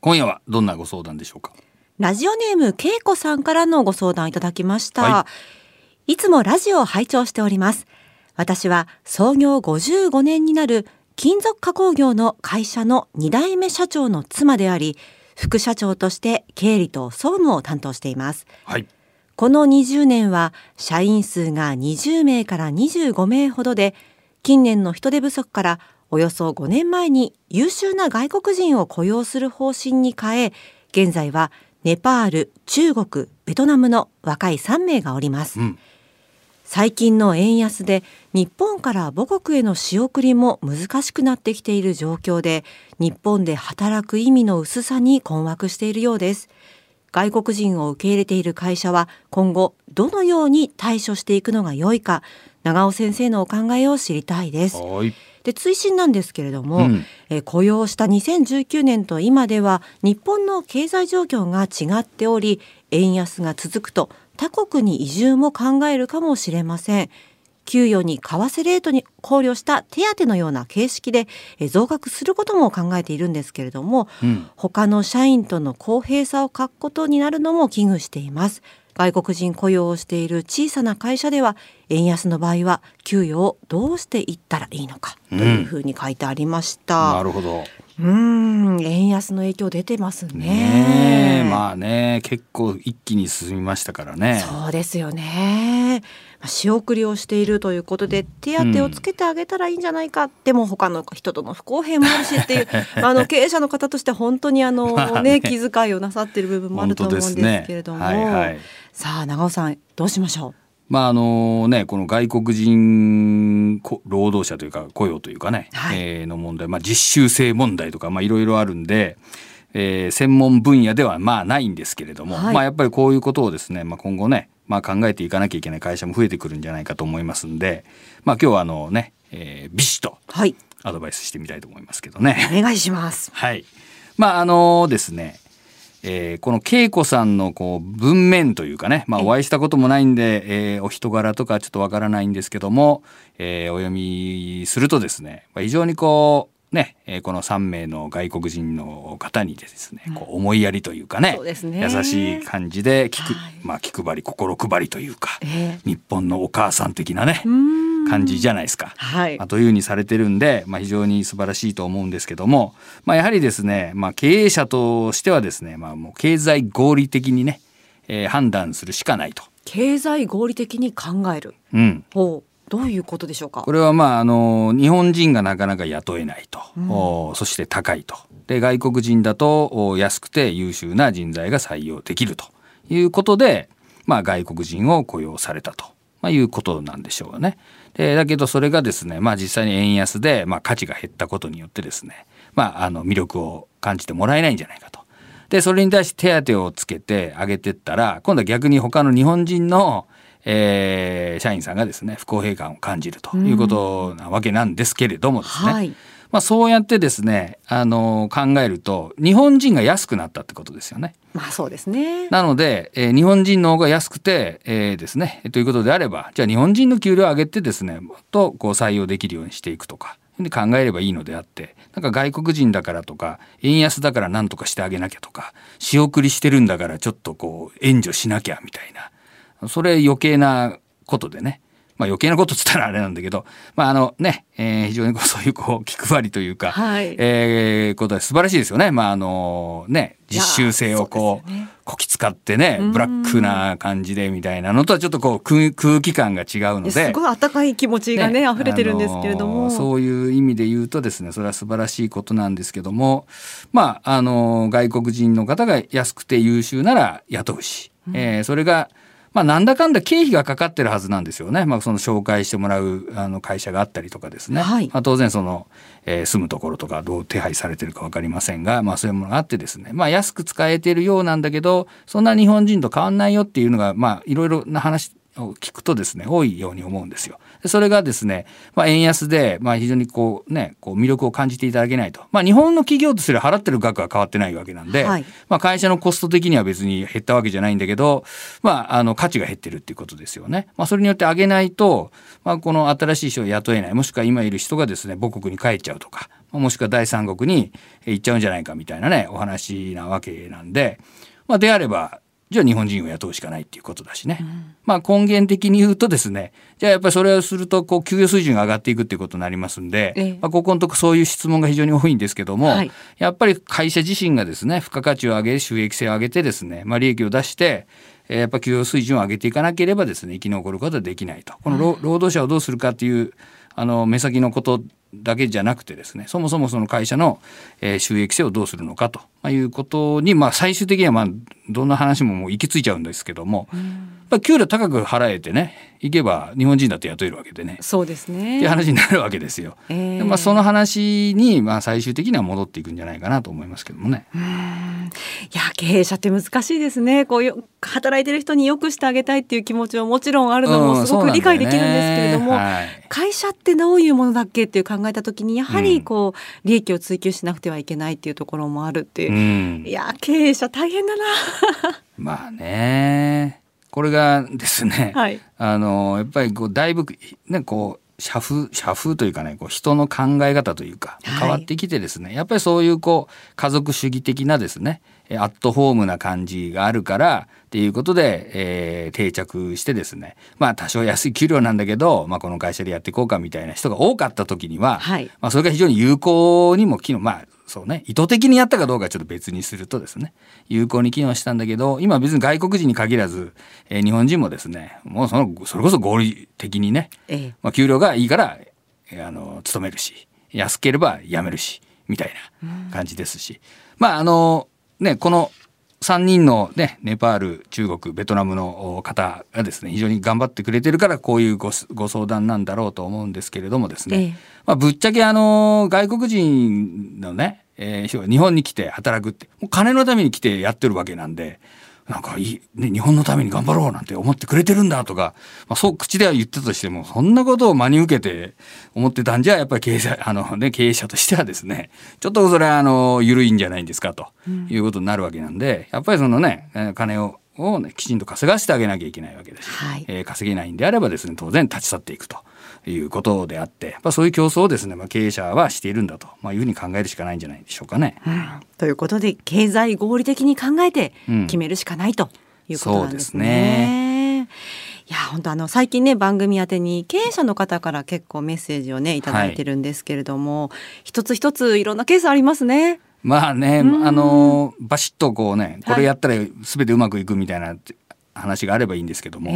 今夜はどんなご相談でしょうか？ラジオネームけいこさんからのご相談いただきました、は、い。つもラジオを拝聴しております。私は創業55年になる金属加工業の会社の2代目社長の妻であり副社長として経理と総務を担当しています。はい。この20年は社員数が20名から25名ほどで近年の人手不足からおよそ5年前に優秀な外国人を雇用する方針に変え現在はネパール中国ベトナムの若い3名がおります、うん。最近の円安で日本から母国への仕送りも難しくなってきている状況で日本で働く意味の薄さに困惑しているようです。外国人を受け入れている会社は今後どのように対処していくのが良いか長尾先生のお考えを知りたいです。はい。で追伸なんですけれども、うん。えー雇用した2019年と今では日本の経済状況が違っており円安が続くと他国に移住も考えるかもしれません。給与に為替レートに考慮した手当のような形式でえー増額することも考えているんですけれども、うん。他の社員との公平さを欠くことになるのも危惧しています外国人雇用をしている小さな会社では円安の場合は給与をどうしていったらいいのかというふうに書いてありました、なるほど。うーん円安の影響出てますね。まあね結構一気に進みましたからね。そうですよね。まあ仕送りをしているということで手当をつけてあげたらいいんじゃないか、でも他の人との不公平もあるしっていうあの経営者の方として本当にあの、まあね。ね気遣いをなさっている部分もあると思うんですけれども、ね。はいはい。さあ長尾さんどうしましょまああのねこの外国人こ労働者というか雇用というかね、はいえーの問題、まあ、実習生問題とかまあいろいろあるんで、えー専門分野ではまあないんですけれども、はいまあやっぱりこういうことをですね、まあ、今後ね、まあ、考えていかなきゃいけない会社も増えてくるんじゃないかと思いますんで、まあ、今日はあのね、えービシッとアドバイスしてみたいと思いますけどね。お願いしますはい。まああのですね、えーこの恵子さんのこう文面というかね、まあ、ええ。お会いしたこともないんで、えーお人柄とかちょっとわからないんですけども、えーお読みするとですね、まあ非常にこうね、えーこの3名の外国人の方にですね、こう思いやりというかねそうね。優しい感じで気く、はい。まあ、気配り心配りというか、え。日本のお母さん的なねうーん感じじゃないですか。はい。まあ、というふうにされてるんで、まあ、非常に素晴らしいと思うんですけども、まあ、やはりですね、まあ、経営者としてはですね、まあ、もう経済合理的にね、えー判断するしかないと。経済合理的に考える。うん、ほう。どういうことでしょうか？これはまああの日本人がなかなか雇えないと、うん。おそして高いと。で外国人だとお安くて優秀な人材が採用できるということで、まあ、外国人を雇用されたと、まあ、いうことなんでしょうね。でだけどそれがですね、まあ、実際に円安で、まあ、価値が減ったことによってですね、まあ、あの魅力を感じてもらえないんじゃないかと。でそれに対して手当をつけてあげてったら今度は逆に他の日本人の、えー社員さんがですね不公平感を感じるということなわけなんですけれどもですね、はいまあ、そうやってですねあの考えると日本人が安くなったってことですよね。まあそうですね。なので、えー日本人の方が安くて、えーですね。ということであればじゃあ日本人の給料を上げてですねもっとこう採用できるようにしていくとかで考えればいいのであってなんか外国人だからとか円安だから何とかしてあげなきゃとか仕送りしてるんだからちょっとこう援助しなきゃみたいなそれ余計なことでねまあ余計なことっつったらあれなんだけど、まああのね、えー非常にこうそういうこう気配りというか、はい。えーことは素晴らしいですよね。まああのね、実習生をこうこき使ってねうん。ブラックな感じでみたいなのとはちょっとこう空空気感が違うので。す。ごい温かい気持ちがね溢れてるんですけれども、あのそういう意味で言うとですねそれは素晴らしいことなんですけどもまああの外国人の方が安くて優秀なら雇うし、えーそれがまあ、なんだかんだ経費がかかってるはずなんですよね。まあ、その紹介してもらうあの会社があったりとかですね。はいまあ、当然その、えー住むところとかどう手配されてるか分かりませんが、まあ、そういうものがあってですね、まあ、安く使えてるようなんだけどそんな日本人と変わんないよっていうのが、まあ、いろいろな話を聞くとですね多いように思うんですよ。でそれがですね、まあ、円安で、まあ、非常にこうねこう魅力を感じていただけないと、まあ、日本の企業とすれば払ってる額は変わってないわけなんで、はいまあ、会社のコスト的には別に減ったわけじゃないんだけど、まあ、あの価値が減ってるっていうことですよね。まあ、それによって上げないと、まあ、この新しい人を雇えないもしくは今いる人がですね母国に帰っちゃうとか、もしくは第三国に行っちゃうんじゃないかみたいなねお話なわけなんで、まあ、であればじゃあ日本人を雇うしかないっていうことだしね、うん、まあ根源的に言うとですねじゃあやっぱりそれをするとこう給与水準が上がっていくっていうことになりますんで、ええ、まあ、ここのとこそういう質問が非常に多いんですけども、はい、やっぱり会社自身がですね付加価値を上げ収益性を上げてですね、まあ、利益を出してやっぱ給与水準を上げていかなければですね生き残ることはできないと。この労働者をどうするかっていうあの目先のことだけじゃなくてですねそもそもその会社の、えー、収益性をどうするのかということに、まあ、最終的にはまあどんな話ももう行き着いちゃうんですけども、やっ給料高く払えてね行けば日本人だって雇えるわけでね。そうですね。っていう話になるわけですよ。えー、まあ、その話にまあ最終的には戻っていくんじゃないかなと思いますけどもね。いや経営者って難しいですね。こういう働いてる人によくしてあげたいっていう気持ちはもちろんあるのもすごく理解できるんですけれども、うんねはい、会社ってどういうものだっけっていう考えた時にやはりこう、利益を追求しなくてはいけないっていうところもあるっていう、うん、いや経営者大変だな。まあね。これがですね、はい、あのやっぱりこうだいぶねこう社風社風というかねこう人の考え方というか変わってきてですね、はい、やっぱりそういうこう家族主義的なですねアットホームな感じがあるからっていうことで、えー、定着してですねまあ多少安い給料なんだけど、まあ、この会社でやっていこうかみたいな人が多かった時には、はい、まあ、それが非常に有効にも機能まあそうね。意図的にやったかどうかちょっと別にするとですね。有効に機能したんだけど今別に外国人に限らず、えー、日本人もですねもうそのそれこそ合理的にね、ええ、まあ、給料がいいから、えー、あの勤めるし安ければ辞めるしみたいな感じですし、まああのねこの3人のねネパール中国ベトナムの方がですね非常に頑張ってくれてるからこういうごご相談なんだろうと思うんですけれどもですね、ええ、まあ、ぶっちゃけあの外国人のね、えー、日本に来て働くってもう金のために来てやってるわけなんでなんかいい、ね、日本のために頑張ろうなんて思ってくれてるんだとか、まあ、そう口では言ってたとしてもそんなことを真に受けて思ってたんじゃやっぱり経営者 あの、ね、経営者としてはですねちょっとそれはあの緩いんじゃないんですかということになるわけなんで、やっぱりそのね金をを、ね、きちんと稼がせてあげなきゃいけないわけですし、はい、えー、稼げないんであればですね当然立ち去っていくということであって、まあ、そういう競争をですね、まあ、経営者はしているんだと、まあ、いうふうに考えるしかないんじゃないでしょうかね。うん、ということで経済合理的に考えて決めるしかないということなんですね。うん、いや本当あの最近ね番組宛てに経営者の方から結構メッセージをね頂いてるんですけれども、はい、一つ一ついろんなケースありますね。まあね、あのバシッとこうねこれやったら全てうまくいくみたいな話があればいいんですけども、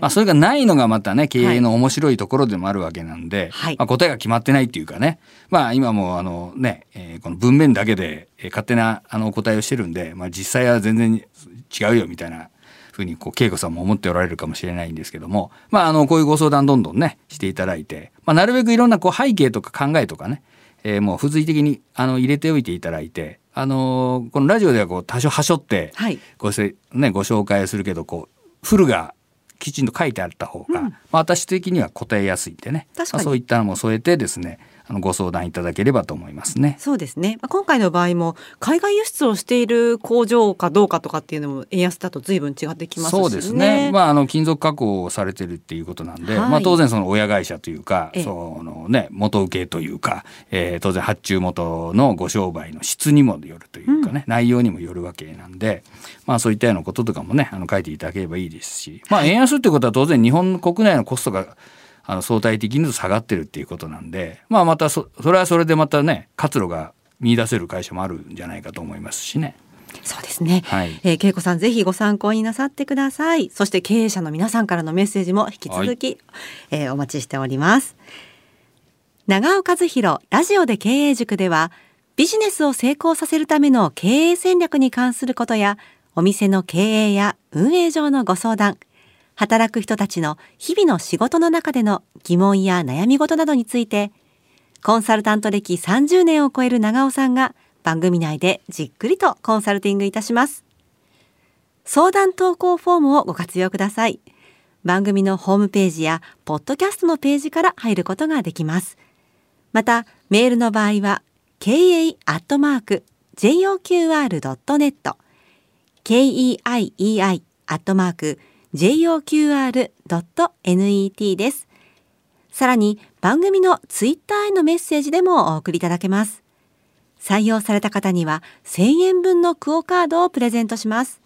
まあ、それがないのがまたね経営の面白いところでもあるわけなんで、はい、まあ、答えが決まってないっていうかね、まあ、今もあのね、えー、この文面だけで勝手なあのお答えをしてるんで、まあ、実際は全然違うよみたいなふうにこう恵子さんも思っておられるかもしれないんですけども、まあ、あのこういうご相談どんどんねしていただいて、まあ、なるべくいろんなこう背景とか考えとかね、えー、もう付随的にあの入れておいていただいてあのー、このラジオではこう多少はしょってご,、はい。ね、ご紹介するけどこうフルがきちんと書いてあった方が、うん、まあ、私的には答えやすいんでね、まあ、そういったのも添えてですねあのご相談いただければと思いますね。そうですね。今回の場合も海外輸出をしている工場かどうかとかっていうのも円安だと随分違ってきます、ね、そうですね。まああの金属加工をされてるっていうことなんで、はい、まあ当然その親会社というか、そのね元請けというか、えー、当然発注元のご商売の質にもよるというかね、うん、内容にもよるわけなんで、まあそういったようなこととかもねあの書いていただければいいですし、まあ円安っていうことは当然日本国内のコストがあの相対的に下がってるっていうことなんで、まあ、またそそれはそれでまたね活路が見出せる会社もあるんじゃないかと思いますしね。そうですね。はい、えー、恵子さんぜひご参考になさってください。そして経営者の皆さんからのメッセージも引き続き、はい、えー、お待ちしております。長尾和弘ラジオで経営塾ではビジネスを成功させるための経営戦略に関することやお店の経営や運営上のご相談働く人たちの日々の仕事の中での疑問や悩み事などについて、コンサルタント歴30年を超える長尾さんが番組内でじっくりとコンサルティングいたします。相談投稿フォームをご活用ください。番組のホームページやポッドキャストのページから入ることができます。また、メールの場合は、kei.joqr.net keiei.joqr.net joqr.net です。さらに番組のツイッターへのメッセージでもお送りいただけます。採用された方には1000円分のクオカードをプレゼントします